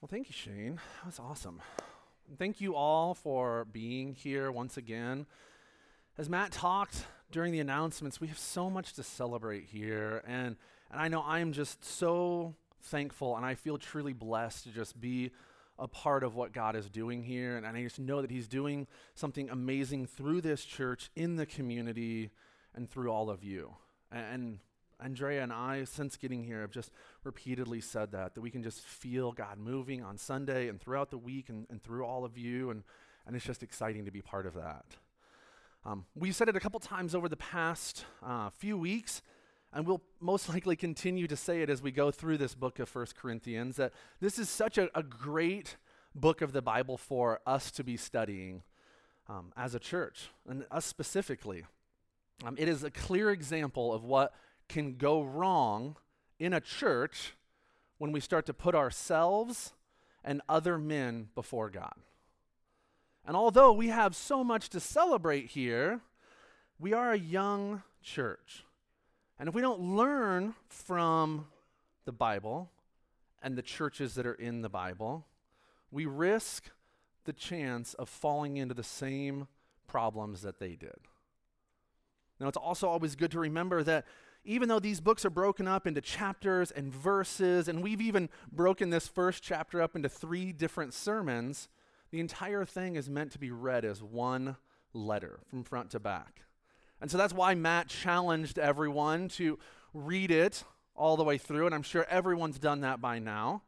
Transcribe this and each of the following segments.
Well, thank you, Shane. That was awesome. And thank you all for being here once again. As Matt talked during the announcements, we have so much to celebrate here. And, and I know I am just so thankful and I feel truly blessed to just be a part of what God is doing here. And I just know that He's doing something amazing through this church, in the community, and through all of you. And Andrea and I, since getting here, have just repeatedly said that, that we can just feel God moving on Sunday and throughout the week and, and through all of you. And, and it's just exciting to be part of that. Um, we've said it a couple times over the past uh, few weeks, and we'll most likely continue to say it as we go through this book of First Corinthians, that this is such a, a great book of the Bible for us to be studying um, as a church, and us specifically. Um, it is a clear example of what can go wrong in a church when we start to put ourselves and other men before God. And although we have so much to celebrate here, we are a young church. And if we don't learn from the Bible and the churches that are in the Bible, we risk the chance of falling into the same problems that they did. Now, it's also always good to remember that even though these books are broken up into chapters and verses, and we've even broken this first chapter up into three different sermons, the entire thing is meant to be read as one letter from front to back. And so that's why Matt challenged everyone to read it all the way through, and I'm sure everyone's done that by now.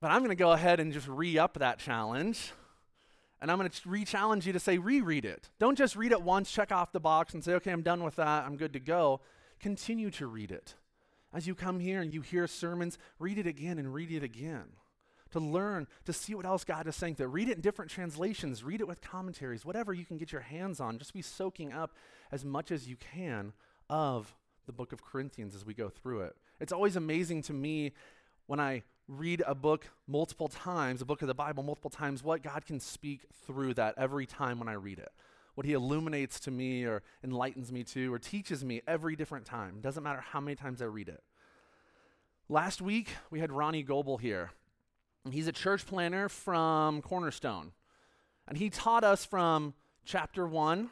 But I'm going to go ahead and just re up that challenge and I'm going to re challenge you to say, reread it. Don't just read it once, check off the box, and say, okay, I'm done with that, I'm good to go. Continue to read it. As you come here and you hear sermons, read it again and read it again. To learn, to see what else God is saying. To read it in different translations, read it with commentaries, whatever you can get your hands on. Just be soaking up as much as you can of the book of Corinthians as we go through it. It's always amazing to me when I read a book multiple times, a book of the Bible multiple times, what God can speak through that every time when I read it. What He illuminates to me or enlightens me to or teaches me every different time. Doesn't matter how many times I read it. Last week, we had Ronnie Goebel here. He's a church planner from Cornerstone. And he taught us from chapter 1,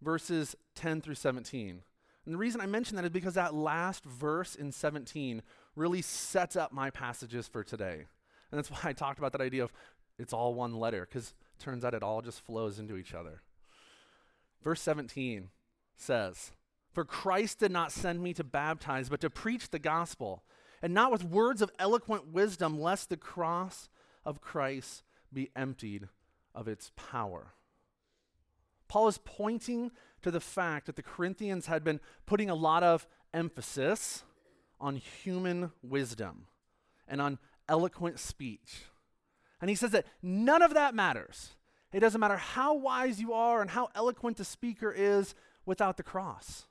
verses 10 through 17. And the reason I mention that is because that last verse in 17 really sets up my passages for today. And that's why I talked about that idea of it's all one letter, because turns out it all just flows into each other. Verse 17 says, For Christ did not send me to baptize, but to preach the gospel, and not with words of eloquent wisdom, lest the cross of Christ be emptied of its power. Paul is pointing to the fact that the Corinthians had been putting a lot of emphasis on human wisdom and on eloquent speech. And he says that none of that matters. It doesn't matter how wise you are and how eloquent the speaker is without the cross.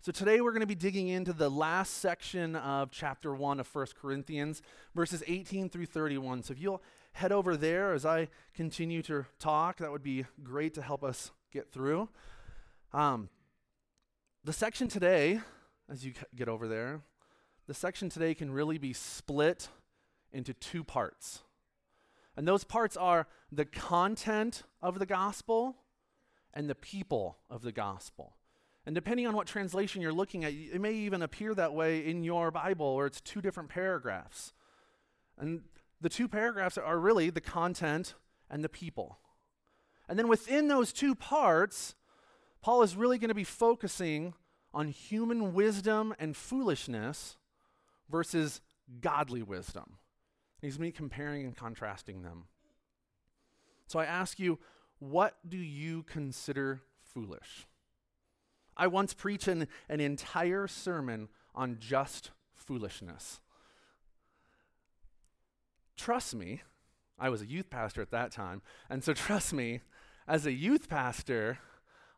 So today we're going to be digging into the last section of chapter 1 of 1 Corinthians, verses 18 through 31. So if you'll head over there as I continue to talk, that would be great to help us get through. Um, the section today as you get over there, the section today can really be split into two parts. And those parts are the content of the gospel and the people of the gospel. And depending on what translation you're looking at, it may even appear that way in your Bible, where it's two different paragraphs. And the two paragraphs are really the content and the people. And then within those two parts, Paul is really going to be focusing on human wisdom and foolishness versus godly wisdom. He's me comparing and contrasting them. So I ask you, what do you consider foolish? I once preached an, an entire sermon on just foolishness. Trust me, I was a youth pastor at that time, and so trust me, as a youth pastor,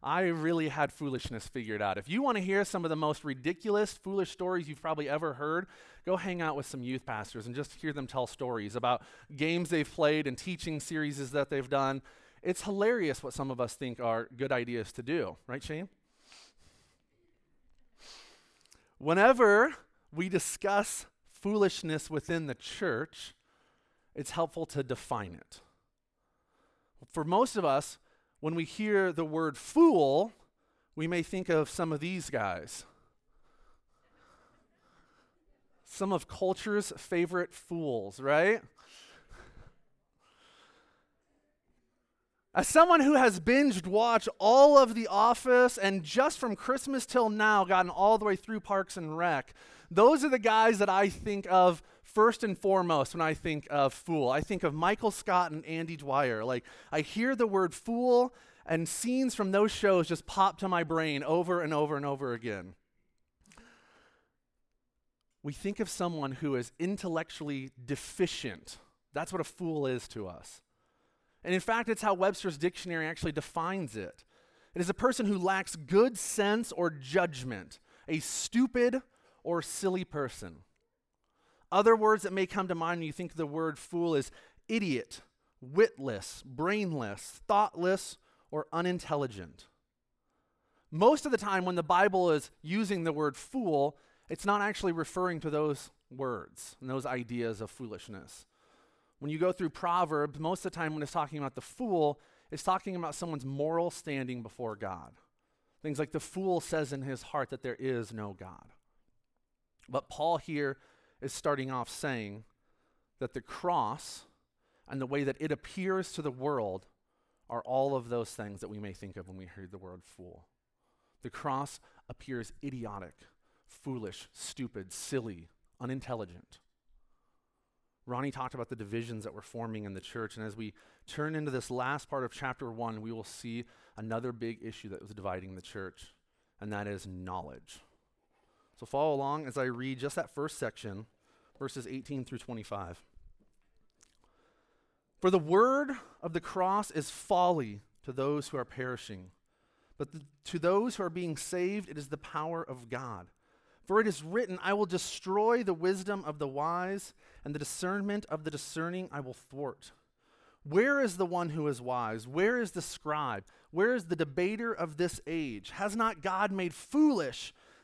I really had foolishness figured out. If you want to hear some of the most ridiculous, foolish stories you've probably ever heard, go hang out with some youth pastors and just hear them tell stories about games they've played and teaching series that they've done. It's hilarious what some of us think are good ideas to do, right, Shane? Whenever we discuss foolishness within the church, it's helpful to define it. For most of us, when we hear the word fool, we may think of some of these guys. Some of culture's favorite fools, right? As someone who has binged watched all of The Office and just from Christmas till now gotten all the way through Parks and Rec, those are the guys that I think of first and foremost when I think of fool. I think of Michael Scott and Andy Dwyer. Like, I hear the word fool, and scenes from those shows just pop to my brain over and over and over again. We think of someone who is intellectually deficient. That's what a fool is to us. And in fact, it's how Webster's dictionary actually defines it. It is a person who lacks good sense or judgment, a stupid or silly person. Other words that may come to mind when you think the word fool is idiot, witless, brainless, thoughtless, or unintelligent. Most of the time, when the Bible is using the word fool, it's not actually referring to those words and those ideas of foolishness. When you go through Proverbs, most of the time when it's talking about the fool, it's talking about someone's moral standing before God. Things like the fool says in his heart that there is no God. But Paul here is starting off saying that the cross and the way that it appears to the world are all of those things that we may think of when we hear the word fool. The cross appears idiotic, foolish, stupid, silly, unintelligent. Ronnie talked about the divisions that were forming in the church, and as we turn into this last part of chapter one, we will see another big issue that was dividing the church, and that is knowledge. So follow along as I read just that first section, verses 18 through 25. For the word of the cross is folly to those who are perishing, but to those who are being saved, it is the power of God. For it is written, I will destroy the wisdom of the wise, and the discernment of the discerning I will thwart. Where is the one who is wise? Where is the scribe? Where is the debater of this age? Has not God made foolish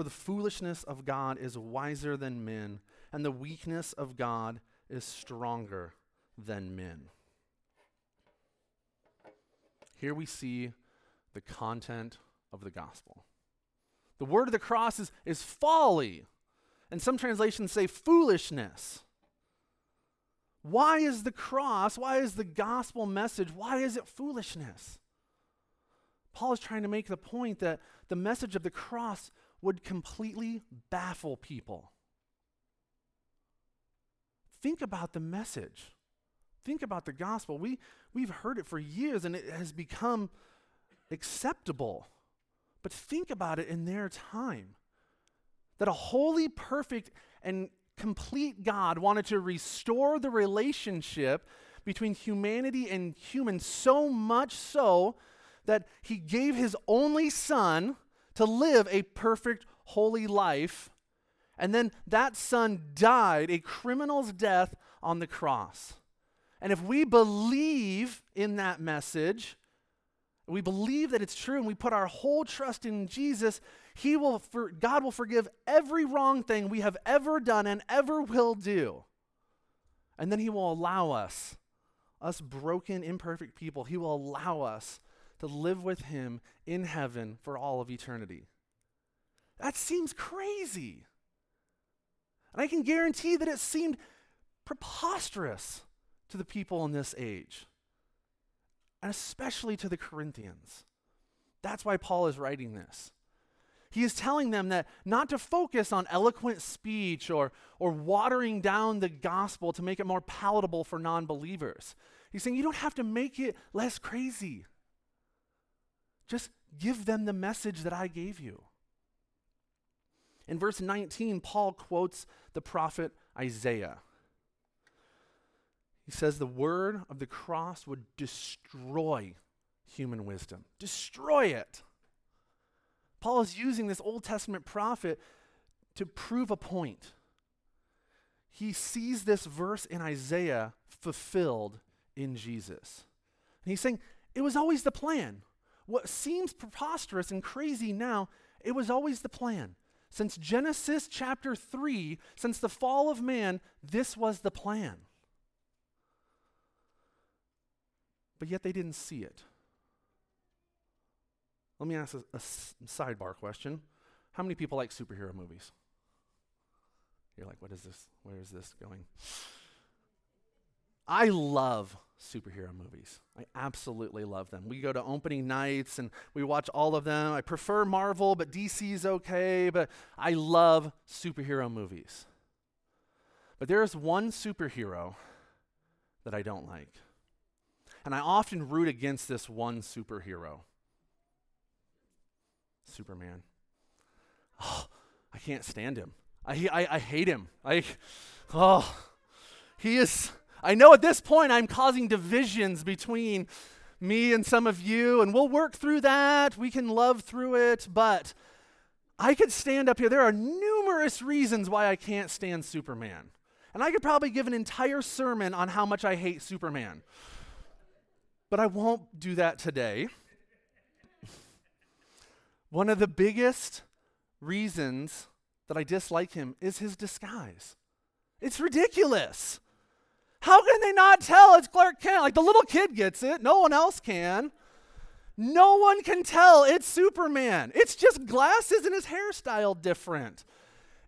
For the foolishness of God is wiser than men, and the weakness of God is stronger than men. Here we see the content of the gospel. The word of the cross is, is folly, and some translations say foolishness. Why is the cross, why is the gospel message, why is it foolishness? Paul is trying to make the point that the message of the cross would completely baffle people. Think about the message. Think about the gospel. We, we've heard it for years and it has become acceptable. But think about it in their time that a holy, perfect, and complete God wanted to restore the relationship between humanity and humans so much so that he gave his only son to live a perfect, holy life. And then that son died a criminal's death on the cross. And if we believe in that message, we believe that it's true and we put our whole trust in Jesus, he will for, God will forgive every wrong thing we have ever done and ever will do. And then he will allow us, us broken, imperfect people, he will allow us to live with him in heaven for all of eternity. That seems crazy. And I can guarantee that it seemed preposterous to the people in this age and especially to the Corinthians. That's why Paul is writing this. He is telling them that not to focus on eloquent speech or, or watering down the gospel to make it more palatable for non believers. He's saying you don't have to make it less crazy. Just give them the message that I gave you. In verse 19, Paul quotes the prophet Isaiah. He says the word of the cross would destroy human wisdom, destroy it. Paul is using this Old Testament prophet to prove a point. He sees this verse in Isaiah fulfilled in Jesus. And he's saying, it was always the plan. What seems preposterous and crazy now, it was always the plan. Since Genesis chapter 3, since the fall of man, this was the plan. But yet they didn't see it. Let me ask a sidebar question. How many people like superhero movies? You're like, what is this? Where is this going? I love superhero movies. I absolutely love them. We go to opening nights and we watch all of them. I prefer Marvel, but DC's okay, but I love superhero movies. But there is one superhero that I don't like. And I often root against this one superhero Superman. Oh, I can't stand him. I, I, I hate him. I, oh, he is. I know at this point I'm causing divisions between me and some of you, and we'll work through that. We can love through it, but I could stand up here. There are numerous reasons why I can't stand Superman. And I could probably give an entire sermon on how much I hate Superman. But I won't do that today. One of the biggest reasons that I dislike him is his disguise. It's ridiculous. How can they not tell it's Clark Kent? Like the little kid gets it, no one else can. No one can tell it's Superman. It's just glasses and his hairstyle different.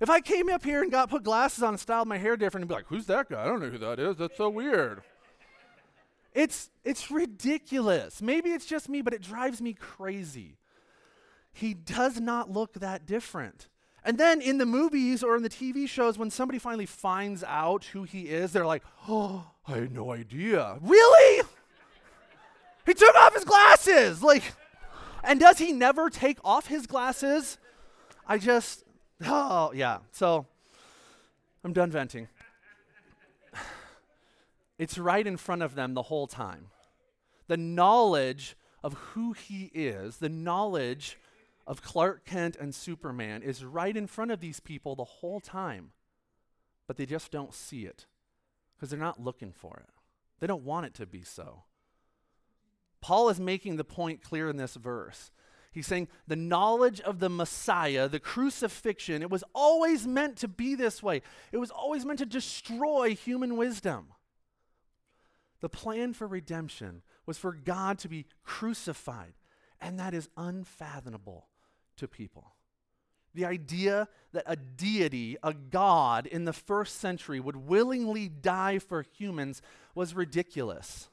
If I came up here and got put glasses on and styled my hair different, and be like, "Who's that guy? I don't know who that is. That's so weird." It's it's ridiculous. Maybe it's just me, but it drives me crazy. He does not look that different. And then in the movies or in the TV shows, when somebody finally finds out who he is, they're like, oh, I had no idea. Really? he took off his glasses. Like, and does he never take off his glasses? I just, oh, yeah. So I'm done venting. It's right in front of them the whole time. The knowledge of who he is, the knowledge of Clark Kent and Superman is right in front of these people the whole time, but they just don't see it because they're not looking for it. They don't want it to be so. Paul is making the point clear in this verse. He's saying the knowledge of the Messiah, the crucifixion, it was always meant to be this way. It was always meant to destroy human wisdom. The plan for redemption was for God to be crucified, and that is unfathomable to people. The idea that a deity, a god in the first century would willingly die for humans was ridiculous.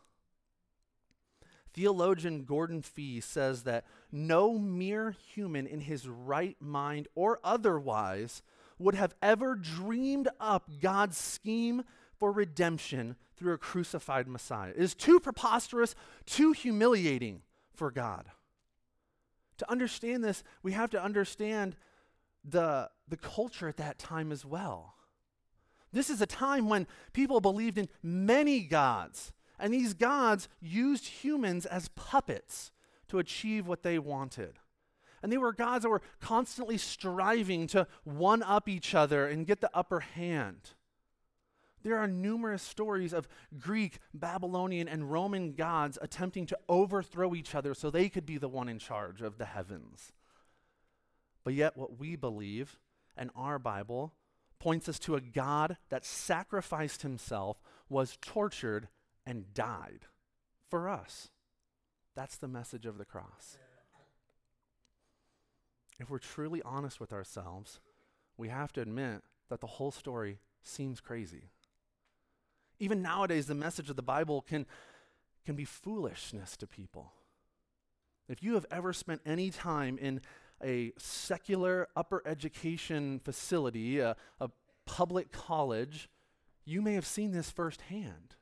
Theologian Gordon Fee says that no mere human in his right mind or otherwise would have ever dreamed up God's scheme for redemption through a crucified Messiah. It is too preposterous, too humiliating for God. To understand this, we have to understand the, the culture at that time as well. This is a time when people believed in many gods, and these gods used humans as puppets to achieve what they wanted. And they were gods that were constantly striving to one up each other and get the upper hand. There are numerous stories of Greek, Babylonian, and Roman gods attempting to overthrow each other so they could be the one in charge of the heavens. But yet, what we believe and our Bible points us to a God that sacrificed himself, was tortured, and died for us. That's the message of the cross. If we're truly honest with ourselves, we have to admit that the whole story seems crazy. Even nowadays, the message of the Bible can, can be foolishness to people. If you have ever spent any time in a secular upper education facility, a, a public college, you may have seen this firsthand.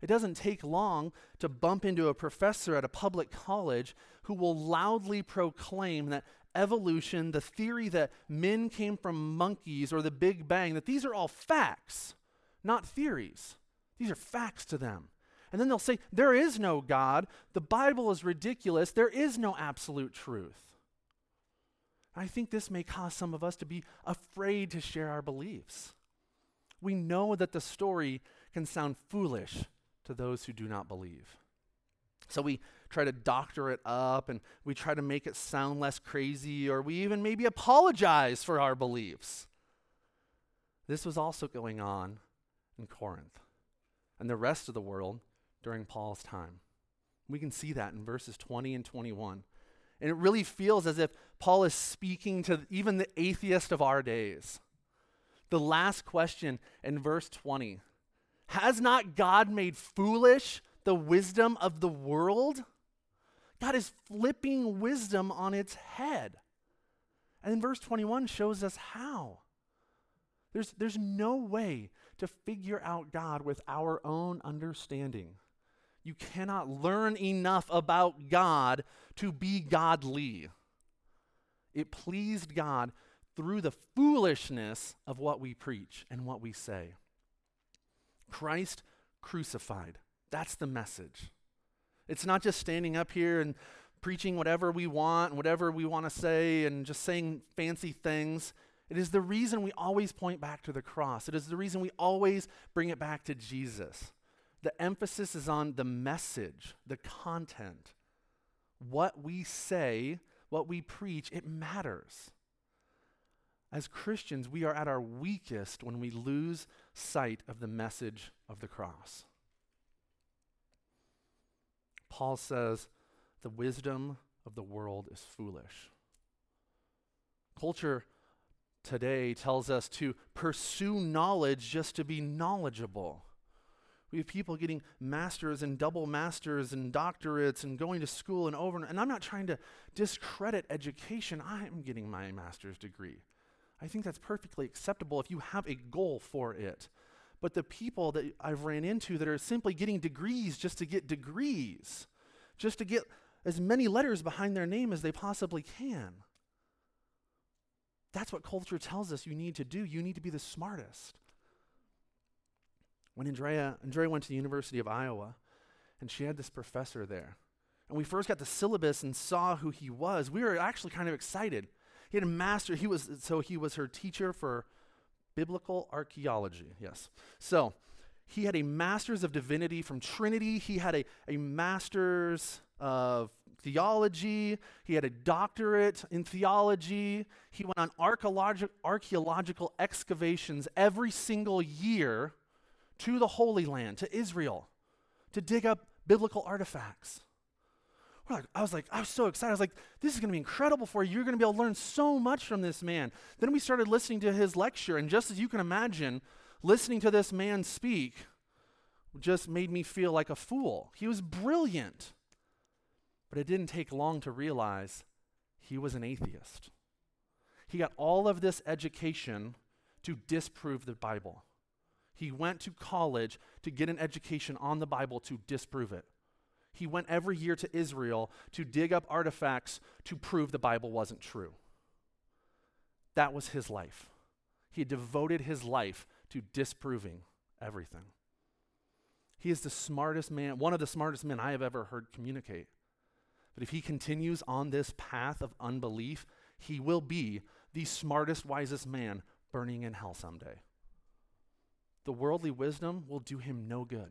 It doesn't take long to bump into a professor at a public college who will loudly proclaim that evolution, the theory that men came from monkeys or the Big Bang, that these are all facts, not theories. These are facts to them. And then they'll say, There is no God. The Bible is ridiculous. There is no absolute truth. I think this may cause some of us to be afraid to share our beliefs. We know that the story can sound foolish to those who do not believe. So we try to doctor it up and we try to make it sound less crazy, or we even maybe apologize for our beliefs. This was also going on in Corinth and the rest of the world during Paul's time. We can see that in verses 20 and 21. And it really feels as if Paul is speaking to even the atheist of our days. The last question in verse 20 Has not God made foolish the wisdom of the world? God is flipping wisdom on its head. And then verse 21 shows us how. There's, there's no way to figure out God with our own understanding. You cannot learn enough about God to be godly. It pleased God through the foolishness of what we preach and what we say. Christ crucified. That's the message. It's not just standing up here and preaching whatever we want, whatever we want to say, and just saying fancy things. It is the reason we always point back to the cross. It is the reason we always bring it back to Jesus. The emphasis is on the message, the content. What we say, what we preach, it matters. As Christians, we are at our weakest when we lose sight of the message of the cross. Paul says, the wisdom of the world is foolish. Culture today tells us to pursue knowledge just to be knowledgeable. We have people getting masters and double masters and doctorates and going to school and over. And I'm not trying to discredit education. I'm getting my master's degree. I think that's perfectly acceptable if you have a goal for it. But the people that I've ran into that are simply getting degrees just to get degrees, just to get as many letters behind their name as they possibly can. That's what culture tells us you need to do. You need to be the smartest. When Andrea, Andrea went to the University of Iowa, and she had this professor there, and we first got the syllabus and saw who he was, we were actually kind of excited. He had a master, he was so he was her teacher for biblical archaeology. Yes. So, he had a master's of divinity from Trinity. He had a, a master's of theology. He had a doctorate in theology. He went on archeologi- archaeological excavations every single year to the Holy Land, to Israel, to dig up biblical artifacts. Like, I was like, I was so excited. I was like, this is going to be incredible for you. You're going to be able to learn so much from this man. Then we started listening to his lecture, and just as you can imagine, listening to this man speak just made me feel like a fool. He was brilliant. But it didn't take long to realize he was an atheist. He got all of this education to disprove the Bible. He went to college to get an education on the Bible to disprove it. He went every year to Israel to dig up artifacts to prove the Bible wasn't true. That was his life. He devoted his life to disproving everything. He is the smartest man, one of the smartest men I have ever heard communicate. But if he continues on this path of unbelief, he will be the smartest, wisest man burning in hell someday. The worldly wisdom will do him no good.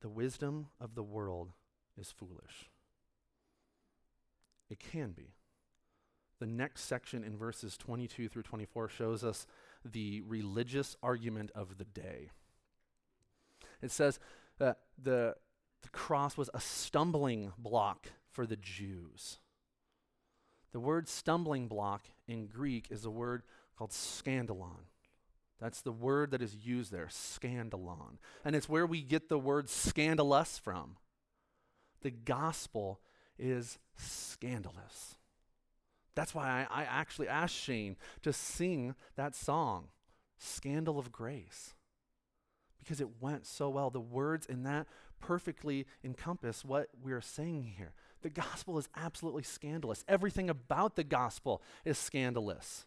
The wisdom of the world is foolish. It can be. The next section in verses 22 through 24 shows us the religious argument of the day. It says that the, the cross was a stumbling block for the Jews. The word stumbling block in Greek is a word called scandalon. That's the word that is used there, scandalon. And it's where we get the word scandalous from. The gospel is scandalous. That's why I, I, actually asked Shane to sing that song, Scandal of Grace, because it went so well. The words in that perfectly encompass what we're saying here. The gospel is absolutely scandalous. Everything about the gospel is scandalous.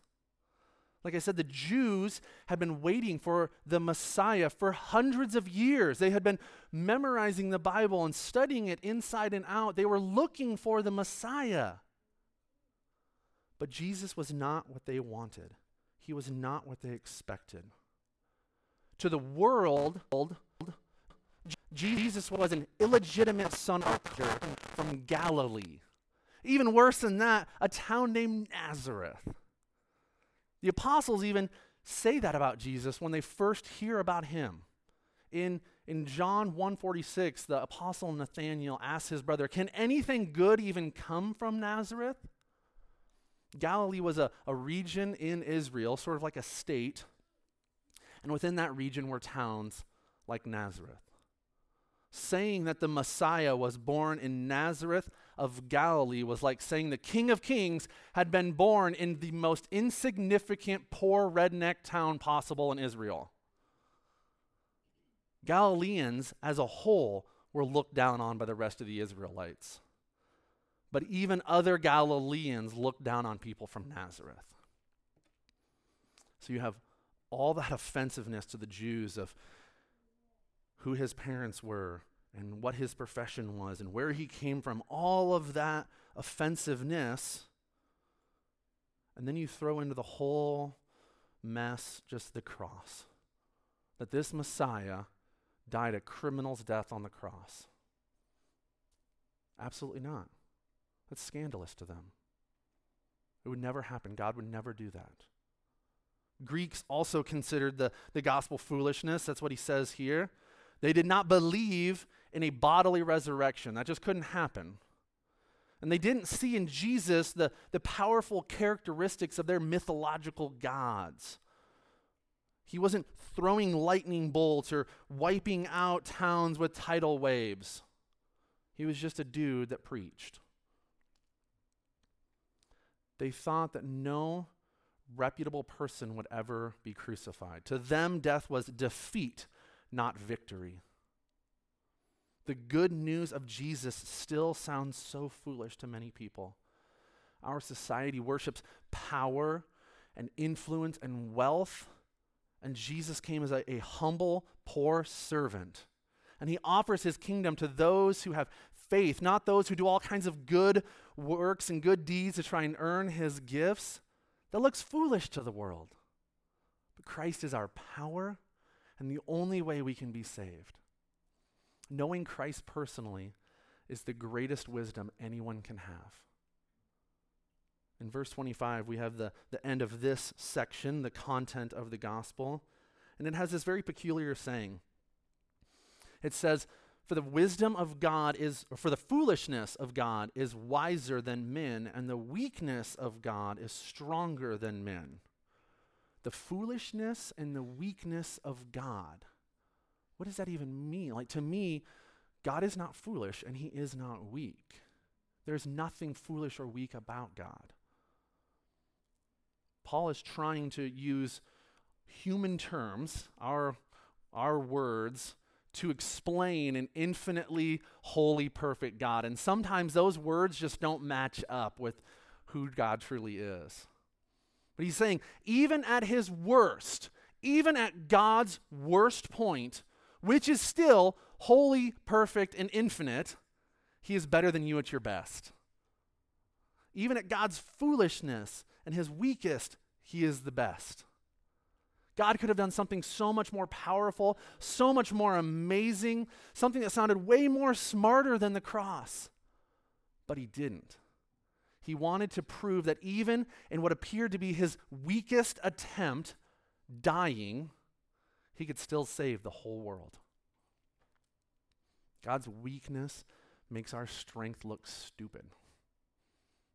Like I said, the Jews had been waiting for the Messiah for hundreds of years. They had been memorizing the Bible and studying it inside and out. They were looking for the Messiah. But Jesus was not what they wanted, he was not what they expected. To the world, Jesus was an illegitimate son of from Galilee. Even worse than that, a town named Nazareth. The apostles even say that about Jesus when they first hear about him. In, in John 1:46, the apostle Nathanael asks his brother, "Can anything good even come from Nazareth?" Galilee was a, a region in Israel, sort of like a state, and within that region were towns like Nazareth saying that the Messiah was born in Nazareth of Galilee was like saying the King of Kings had been born in the most insignificant, poor redneck town possible in Israel. Galileans as a whole were looked down on by the rest of the Israelites. But even other Galileans looked down on people from Nazareth. So you have all that offensiveness to the Jews of who his parents were and what his profession was and where he came from, all of that offensiveness. And then you throw into the whole mess just the cross. That this Messiah died a criminal's death on the cross. Absolutely not. That's scandalous to them. It would never happen. God would never do that. Greeks also considered the, the gospel foolishness. That's what he says here. They did not believe in a bodily resurrection. That just couldn't happen. And they didn't see in Jesus the, the powerful characteristics of their mythological gods. He wasn't throwing lightning bolts or wiping out towns with tidal waves. He was just a dude that preached. They thought that no reputable person would ever be crucified. To them, death was defeat not victory. The good news of Jesus still sounds so foolish to many people. Our society worships power and influence and wealth, and Jesus came as a, a humble, poor servant. And he offers his kingdom to those who have faith, not those who do all kinds of good works and good deeds to try and earn his gifts. That looks foolish to the world. But Christ is our power and the only way we can be saved. Knowing Christ personally is the greatest wisdom anyone can have. In verse 25, we have the, the end of this section, the content of the gospel, and it has this very peculiar saying. It says, For the wisdom of God is, or for the foolishness of God is wiser than men, and the weakness of God is stronger than men the foolishness and the weakness of God. What does that even mean? Like, to me, God is not foolish and he is not weak. There's nothing foolish or weak about God. Paul is trying to use human terms, our, our words, to explain an infinitely holy, perfect God. And sometimes those words just don't match up with who God truly is. But he's saying, even at his worst, even at God's worst point, which is still holy, perfect, and infinite, he is better than you at your best. Even at God's foolishness and his weakest, he is the best. God could have done something so much more powerful, so much more amazing, something that sounded way more smarter than the cross, but he didn't. He wanted to prove that even in what appeared to be his weakest attempt, dying, he could still save the whole world. God's weakness makes our strength look stupid.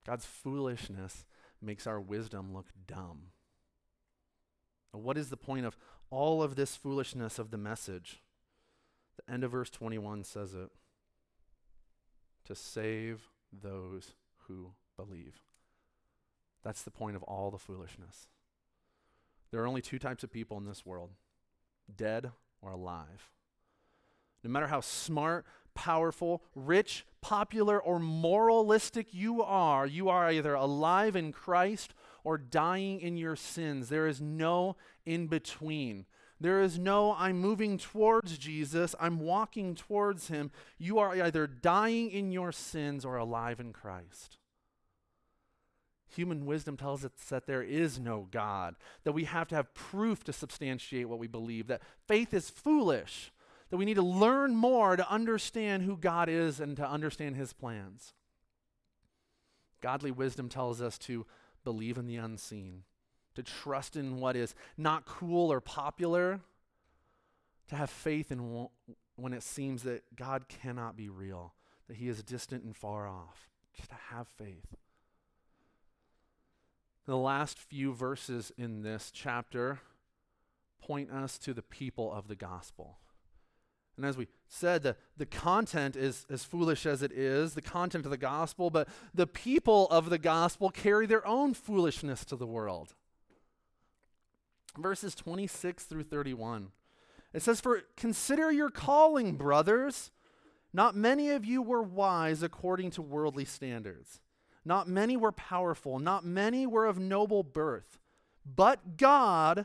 God's foolishness makes our wisdom look dumb. What is the point of all of this foolishness of the message? The end of verse 21 says it to save those who believe. That's the point of all the foolishness. There are only two types of people in this world dead or alive. No matter how smart, powerful, rich, popular, or moralistic you are, you are either alive in Christ or dying in your sins. There is no in between. There is no, I'm moving towards Jesus, I'm walking towards him. You are either dying in your sins or alive in Christ. Human wisdom tells us that there is no God, that we have to have proof to substantiate what we believe, that faith is foolish, that we need to learn more to understand who God is and to understand his plans. Godly wisdom tells us to believe in the unseen, to trust in what is not cool or popular, to have faith in when it seems that God cannot be real, that he is distant and far off. Just to have faith. The last few verses in this chapter point us to the people of the gospel. And as we said, the, the content is as foolish as it is, the content of the gospel, but the people of the gospel carry their own foolishness to the world. Verses 26 through 31. It says, For consider your calling, brothers. Not many of you were wise according to worldly standards. Not many were powerful. Not many were of noble birth. But God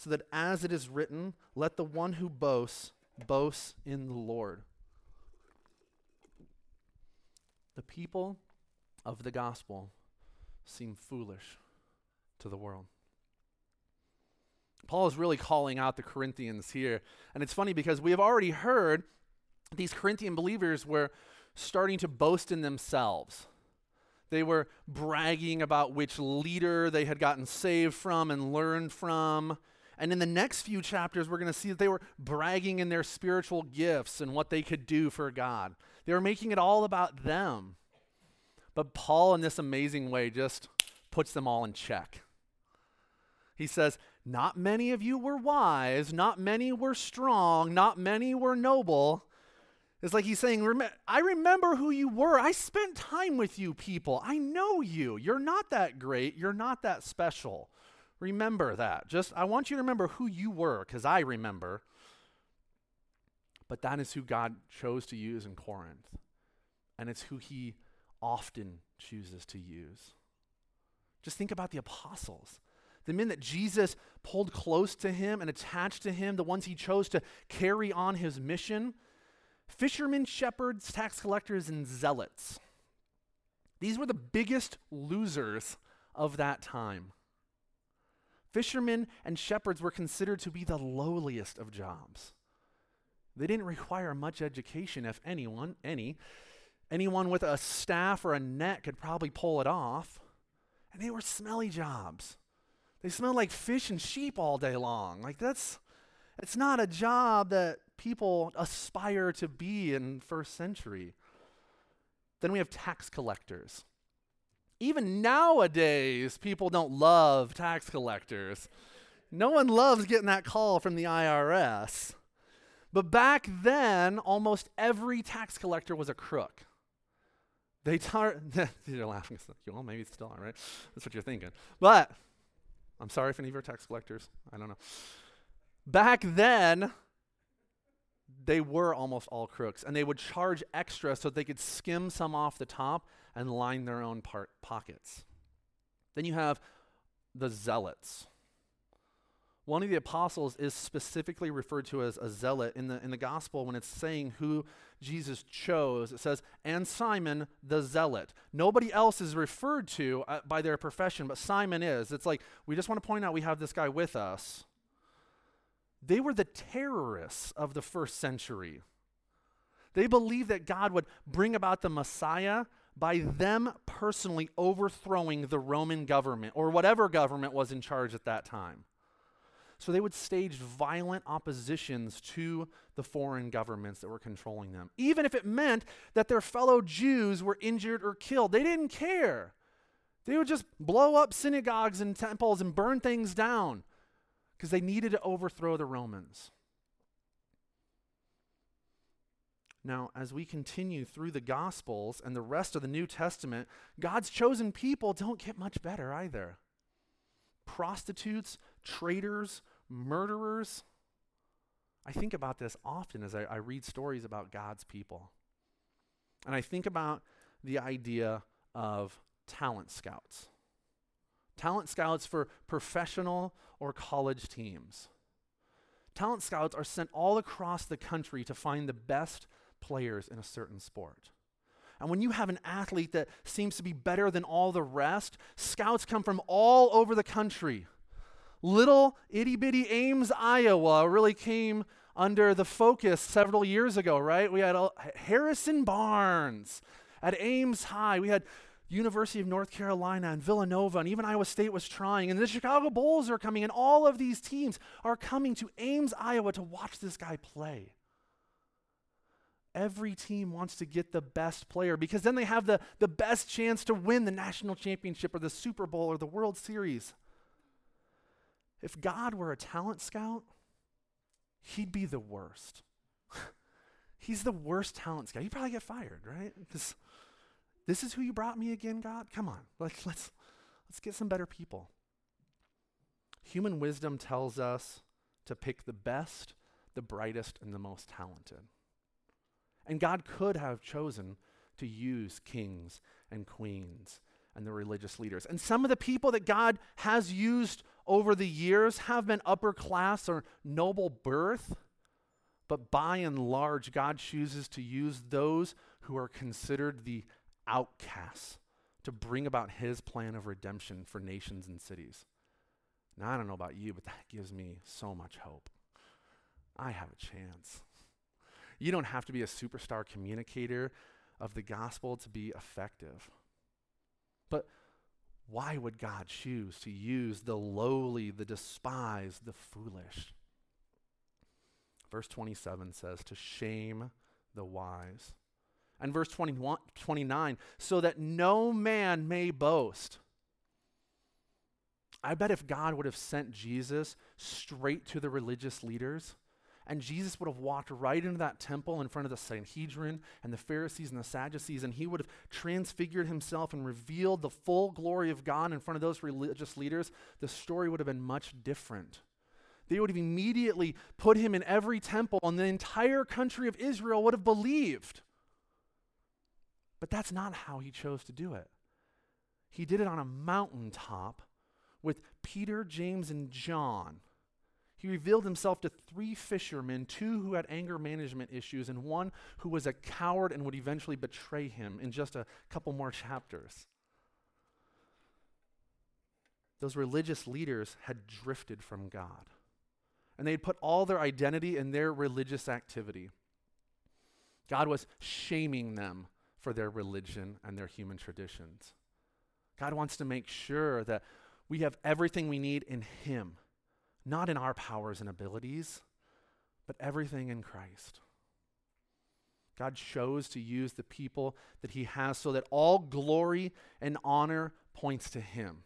so that as it is written, let the one who boasts boast in the Lord. The people of the gospel seem foolish to the world. Paul is really calling out the Corinthians here. And it's funny because we have already heard these Corinthian believers were starting to boast in themselves. They were bragging about which leader they had gotten saved from and learned from. And in the next few chapters, we're going to see that they were bragging in their spiritual gifts and what they could do for God. They were making it all about them. But Paul, in this amazing way, just puts them all in check. He says, Not many of you were wise, not many were strong, not many were noble. It's like he's saying, I remember who you were. I spent time with you people. I know you. You're not that great. You're not that special. Remember that. Just, I want you to remember who you were, because I remember. But that is who God chose to use in Corinth. And it's who he often chooses to use. Just think about the apostles. The men that Jesus pulled close to him and attached to him, the ones he chose to carry on his mission fishermen, shepherds, tax collectors, and zealots. These were the biggest losers of that time. Fishermen and shepherds were considered to be the lowliest of jobs. They didn't require much education, if anyone, any. Anyone with a staff or a net could probably pull it off. And they were smelly jobs. They smelled like fish and sheep all day long. Like that's it's not a job that people aspire to be in first century. Then we have tax collectors. Even nowadays, people don't love tax collectors. No one loves getting that call from the IRS. But back then, almost every tax collector was a crook. They tar- you're laughing. Well, maybe it's still right? That's what you're thinking. But I'm sorry if any of your tax collectors. I don't know. Back then, they were almost all crooks, and they would charge extra so they could skim some off the top and line their own part pockets. Then you have the zealots. One of the apostles is specifically referred to as a zealot in the, in the gospel when it's saying who Jesus chose. It says, and Simon the zealot. Nobody else is referred to uh, by their profession, but Simon is. It's like, we just want to point out we have this guy with us. They were the terrorists of the first century. They believed that God would bring about the Messiah by them personally overthrowing the Roman government or whatever government was in charge at that time. So they would stage violent oppositions to the foreign governments that were controlling them, even if it meant that their fellow Jews were injured or killed. They didn't care. They would just blow up synagogues and temples and burn things down because they needed to overthrow the Romans. Now, as we continue through the Gospels and the rest of the New Testament, God's chosen people don't get much better either. Prostitutes, traitors, murderers. I think about this often as I, I read stories about God's people. And I think about the idea of talent scouts. Talent scouts for professional or college teams. Talent scouts are sent all across the country to find the best players in a certain sport. And when you have an athlete that seems to be better than all the rest, scouts come from all over the country. Little itty bitty Ames, Iowa really came under the focus several years ago, right? We had Harrison Barnes at Ames High. We had University of North Carolina and Villanova, and even Iowa State was trying. And the Chicago Bulls are coming, and all of these teams are coming to Ames, Iowa to watch this guy play. Every team wants to get the best player because then they have the, the best chance to win the national championship or the Super Bowl or the World Series. If God were a talent scout, he'd be the worst. He's the worst talent scout. He'd probably get fired, right? Because this is who you brought me again, God? Come on. Let's, let's, let's get some better people. Human wisdom tells us to pick the best, the brightest, and the most talented. And God could have chosen to use kings and queens and the religious leaders. And some of the people that God has used over the years have been upper class or noble birth. But by and large, God chooses to use those who are considered the outcasts to bring about his plan of redemption for nations and cities. Now, I don't know about you, but that gives me so much hope. I have a chance. You don't have to be a superstar communicator of the gospel to be effective. But why would God choose to use the lowly, the despised, the foolish? Verse 27 says, to shame the wise. And verse 21, 29, so that no man may boast. I bet if God would have sent Jesus straight to the religious leaders, and Jesus would have walked right into that temple in front of the Sanhedrin and the Pharisees and the Sadducees, and he would have transfigured himself and revealed the full glory of God in front of those religious leaders, the story would have been much different. They would have immediately put him in every temple, and the entire country of Israel would have believed. But that's not how he chose to do it. He did it on a mountaintop with Peter, James, and John he revealed himself to three fishermen, two who had anger management issues, and one who was a coward and would eventually betray him in just a couple more chapters. Those religious leaders had drifted from God, and they had put all their identity in their religious activity. God was shaming them for their religion and their human traditions. God wants to make sure that we have everything we need in Him not in our powers and abilities, but everything in Christ. God chose to use the people that He has so that all glory and honor points to Him.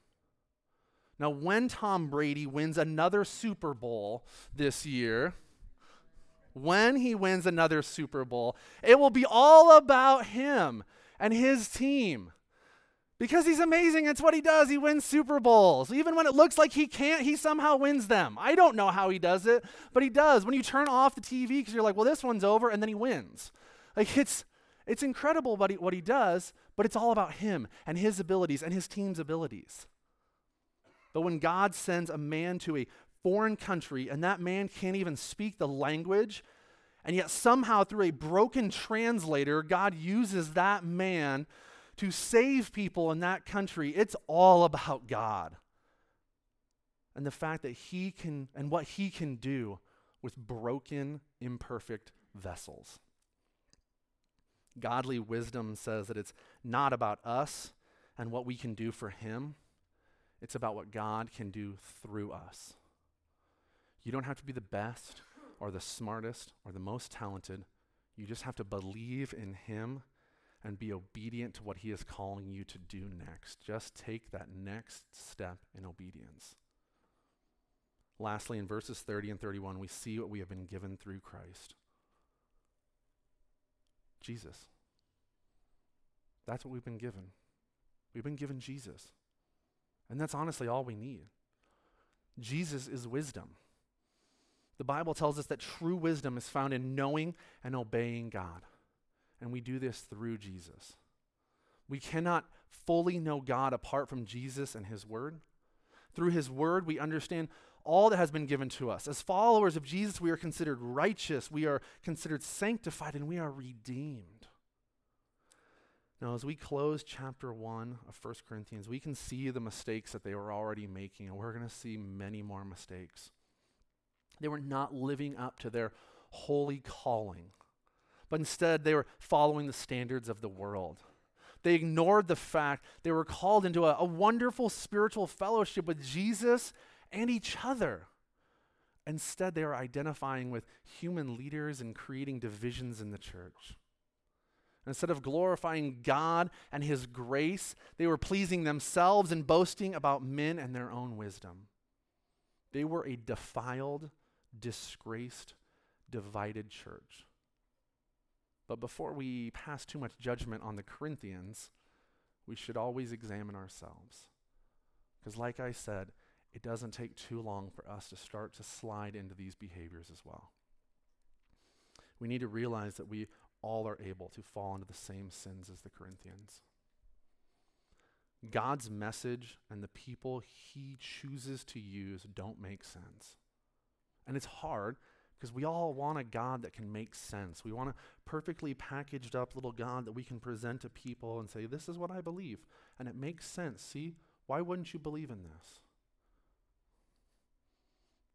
Now, when Tom Brady wins another Super Bowl this year, when he wins another Super Bowl, it will be all about him and his team. Because he's amazing. It's what he does. He wins Super Bowls. Even when it looks like he can't, he somehow wins them. I don't know how he does it, but he does. When you turn off the TV because you're like, well, this one's over, and then he wins. Like, it's, it's incredible what he, what he does, but it's all about him and his abilities and his team's abilities. But when God sends a man to a foreign country and that man can't even speak the language, and yet somehow through a broken translator, God uses that man to save people in that country, it's all about God and the fact that He can, and what He can do with broken, imperfect vessels. Godly wisdom says that it's not about us and what we can do for Him, it's about what God can do through us. You don't have to be the best or the smartest or the most talented. You just have to believe in Him and be obedient to what He is calling you to do next. Just take that next step in obedience. Lastly, in verses 30 and 31, we see what we have been given through Christ Jesus. That's what we've been given. We've been given Jesus. And that's honestly all we need. Jesus is wisdom. The Bible tells us that true wisdom is found in knowing and obeying God. And we do this through Jesus. We cannot fully know God apart from Jesus and His Word. Through His Word, we understand all that has been given to us. As followers of Jesus, we are considered righteous, we are considered sanctified, and we are redeemed. Now, as we close chapter 1 of 1 Corinthians, we can see the mistakes that they were already making, and we're going to see many more mistakes. They were not living up to their holy calling, but instead they were following the standards of the world. They ignored the fact they were called into a, a wonderful spiritual fellowship with Jesus and each other. Instead, they were identifying with human leaders and creating divisions in the church. Instead of glorifying God and His grace, they were pleasing themselves and boasting about men and their own wisdom. They were a defiled, disgraced, divided church. But before we pass too much judgment on the Corinthians, we should always examine ourselves. Because, like I said, it doesn't take too long for us to start to slide into these behaviors as well. We need to realize that we all are able to fall into the same sins as the Corinthians. God's message and the people he chooses to use don't make sense. And it's hard because we all want a God that can make sense. We want a perfectly packaged up little God that we can present to people and say, This is what I believe. And it makes sense. See, why wouldn't you believe in this?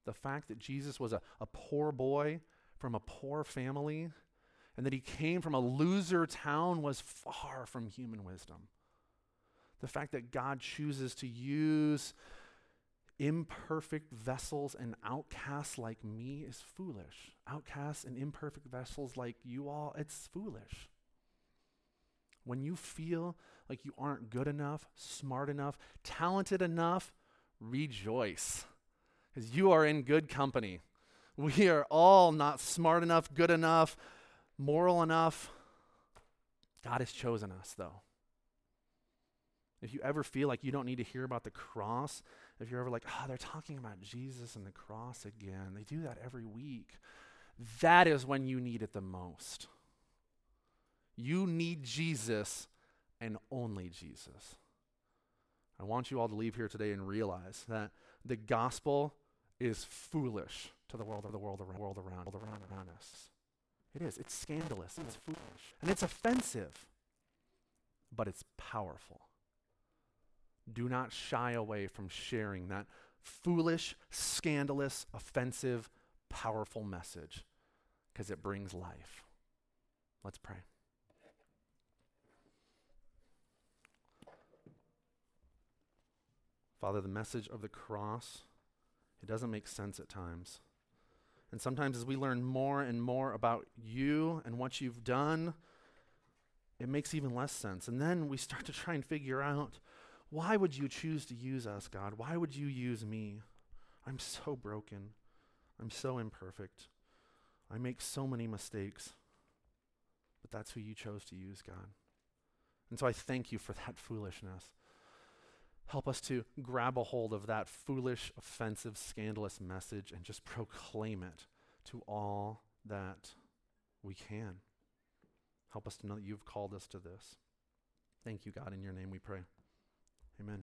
The fact that Jesus was a, a poor boy from a poor family and that he came from a loser town was far from human wisdom. The fact that God chooses to use imperfect vessels and outcasts like me is foolish. Outcasts and imperfect vessels like you all, it's foolish. When you feel like you aren't good enough, smart enough, talented enough, rejoice. Because you are in good company. We are all not smart enough, good enough, moral enough. God has chosen us, though. If you ever feel like you don't need to hear about the cross, if you're ever like, oh, they're talking about Jesus and the cross again, they do that every week. That is when you need it the most. You need Jesus and only Jesus. I want you all to leave here today and realize that the gospel is foolish to the world of the world around, world around, world around, around us. It is. It's scandalous. It's foolish. And it's offensive. But it's powerful. Do not shy away from sharing that foolish, scandalous, offensive, powerful message because it brings life. Let's pray. Father, the message of the cross, it doesn't make sense at times. And sometimes as we learn more and more about you and what you've done, it makes even less sense. And then we start to try and figure out why would you choose to use us, God? Why would you use me? I'm so broken. I'm so imperfect. I make so many mistakes. But that's who you chose to use, God. And so I thank you for that foolishness. Help us to grab a hold of that foolish, offensive, scandalous message and just proclaim it to all that we can. Help us to know that you've called us to this. Thank you, God. In your name we pray. Amen.